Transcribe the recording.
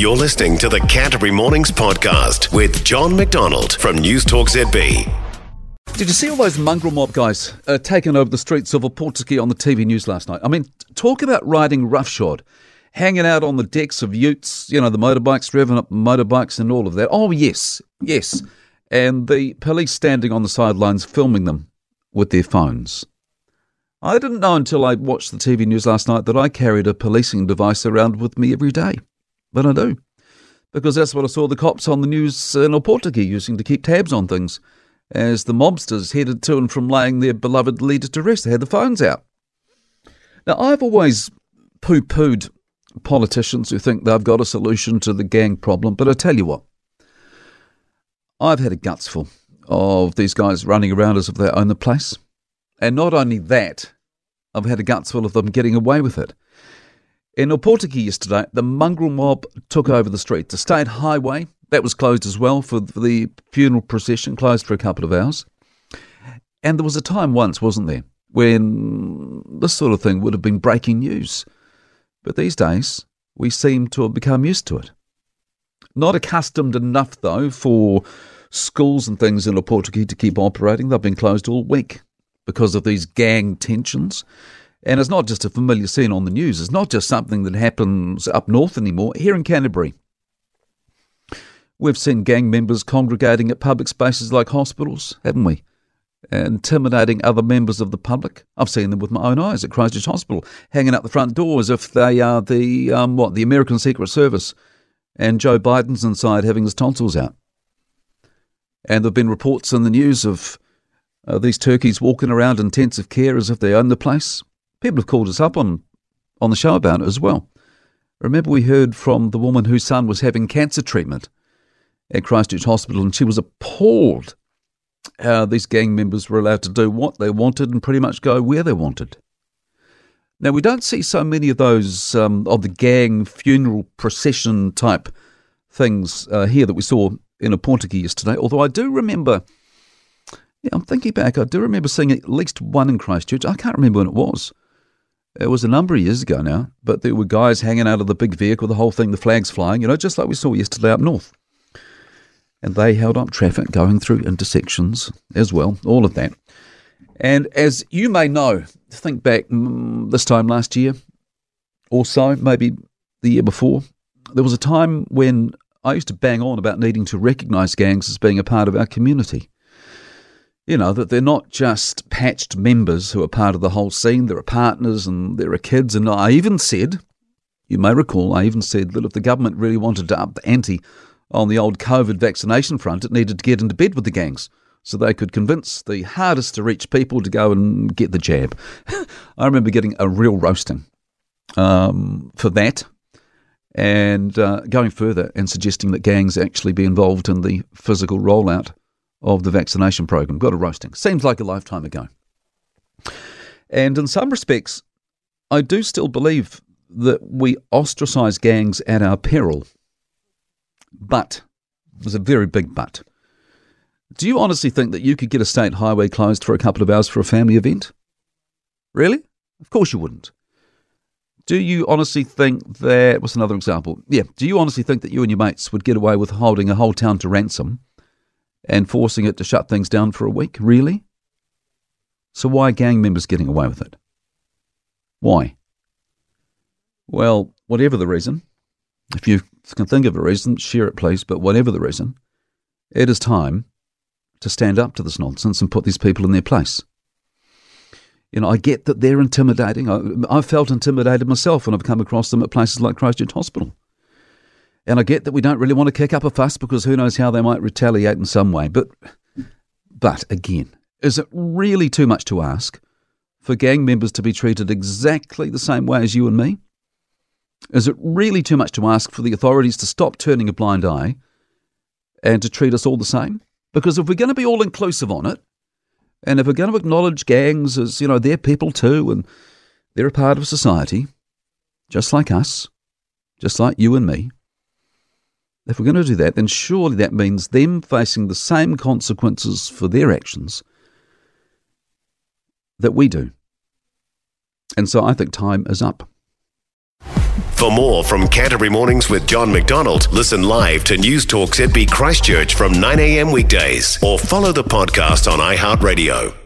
You're listening to the Canterbury Mornings podcast with John MacDonald from News Talk ZB. Did you see all those mongrel mob guys uh, taking over the streets of Opotiki on the TV news last night? I mean, talk about riding roughshod, hanging out on the decks of utes, you know, the motorbikes, driving up motorbikes and all of that. Oh, yes, yes. And the police standing on the sidelines filming them with their phones. I didn't know until I watched the TV news last night that I carried a policing device around with me every day. But I do. Because that's what I saw the cops on the news uh, in Opotiki using to keep tabs on things. As the mobsters headed to and from laying their beloved leader to rest, they had the phones out. Now, I've always poo pooed politicians who think they've got a solution to the gang problem, but I tell you what, I've had a gutsful of these guys running around as if they own the place. And not only that, I've had a gutsful of them getting away with it. In Opotiki yesterday, the mongrel mob took over the street. The state highway, that was closed as well for the funeral procession, closed for a couple of hours. And there was a time once, wasn't there, when this sort of thing would have been breaking news. But these days, we seem to have become used to it. Not accustomed enough, though, for schools and things in Opotiki to keep operating. They've been closed all week because of these gang tensions. And it's not just a familiar scene on the news. It's not just something that happens up north anymore. Here in Canterbury, we've seen gang members congregating at public spaces like hospitals, haven't we? Intimidating other members of the public. I've seen them with my own eyes at Christchurch Hospital, hanging out the front door as if they are the um, what the American Secret Service, and Joe Biden's inside having his tonsils out. And there've been reports in the news of uh, these turkeys walking around intensive care as if they own the place. People have called us up on, on the show about it as well. Remember, we heard from the woman whose son was having cancer treatment at Christchurch Hospital, and she was appalled how these gang members were allowed to do what they wanted and pretty much go where they wanted. Now, we don't see so many of those um, of the gang funeral procession type things uh, here that we saw in Opotiki yesterday, although I do remember yeah, I'm thinking back. I do remember seeing at least one in Christchurch. I can't remember when it was. It was a number of years ago now, but there were guys hanging out of the big vehicle, the whole thing, the flags flying, you know, just like we saw yesterday up north. And they held up traffic going through intersections as well, all of that. And as you may know, think back mm, this time last year or so, maybe the year before, there was a time when I used to bang on about needing to recognise gangs as being a part of our community you know, that they're not just patched members who are part of the whole scene, there are partners and there are kids. And I even said, you may recall, I even said that if the government really wanted to up the ante on the old COVID vaccination front, it needed to get into bed with the gangs so they could convince the hardest to reach people to go and get the jab. I remember getting a real roasting um, for that and uh, going further and suggesting that gangs actually be involved in the physical rollout of the vaccination program. Got a roasting. Seems like a lifetime ago. And in some respects, I do still believe that we ostracise gangs at our peril. But, there's a very big but. Do you honestly think that you could get a state highway closed for a couple of hours for a family event? Really? Of course you wouldn't. Do you honestly think that, what's another example? Yeah, do you honestly think that you and your mates would get away with holding a whole town to ransom and forcing it to shut things down for a week? Really? So why are gang members getting away with it? Why? Well, whatever the reason, if you can think of a reason, share it please, but whatever the reason, it is time to stand up to this nonsense and put these people in their place. You know, I get that they're intimidating. I, I've felt intimidated myself when I've come across them at places like Christchurch Hospital. And I get that we don't really want to kick up a fuss because who knows how they might retaliate in some way. But, but again, is it really too much to ask for gang members to be treated exactly the same way as you and me? Is it really too much to ask for the authorities to stop turning a blind eye and to treat us all the same? Because if we're going to be all inclusive on it, and if we're going to acknowledge gangs as, you know, they're people too, and they're a part of society, just like us, just like you and me, if we're going to do that, then surely that means them facing the same consequences for their actions that we do. And so I think time is up. For more from Canterbury Mornings with John MacDonald, listen live to News Talk ZB Christchurch from 9 a.m. weekdays or follow the podcast on iHeartRadio.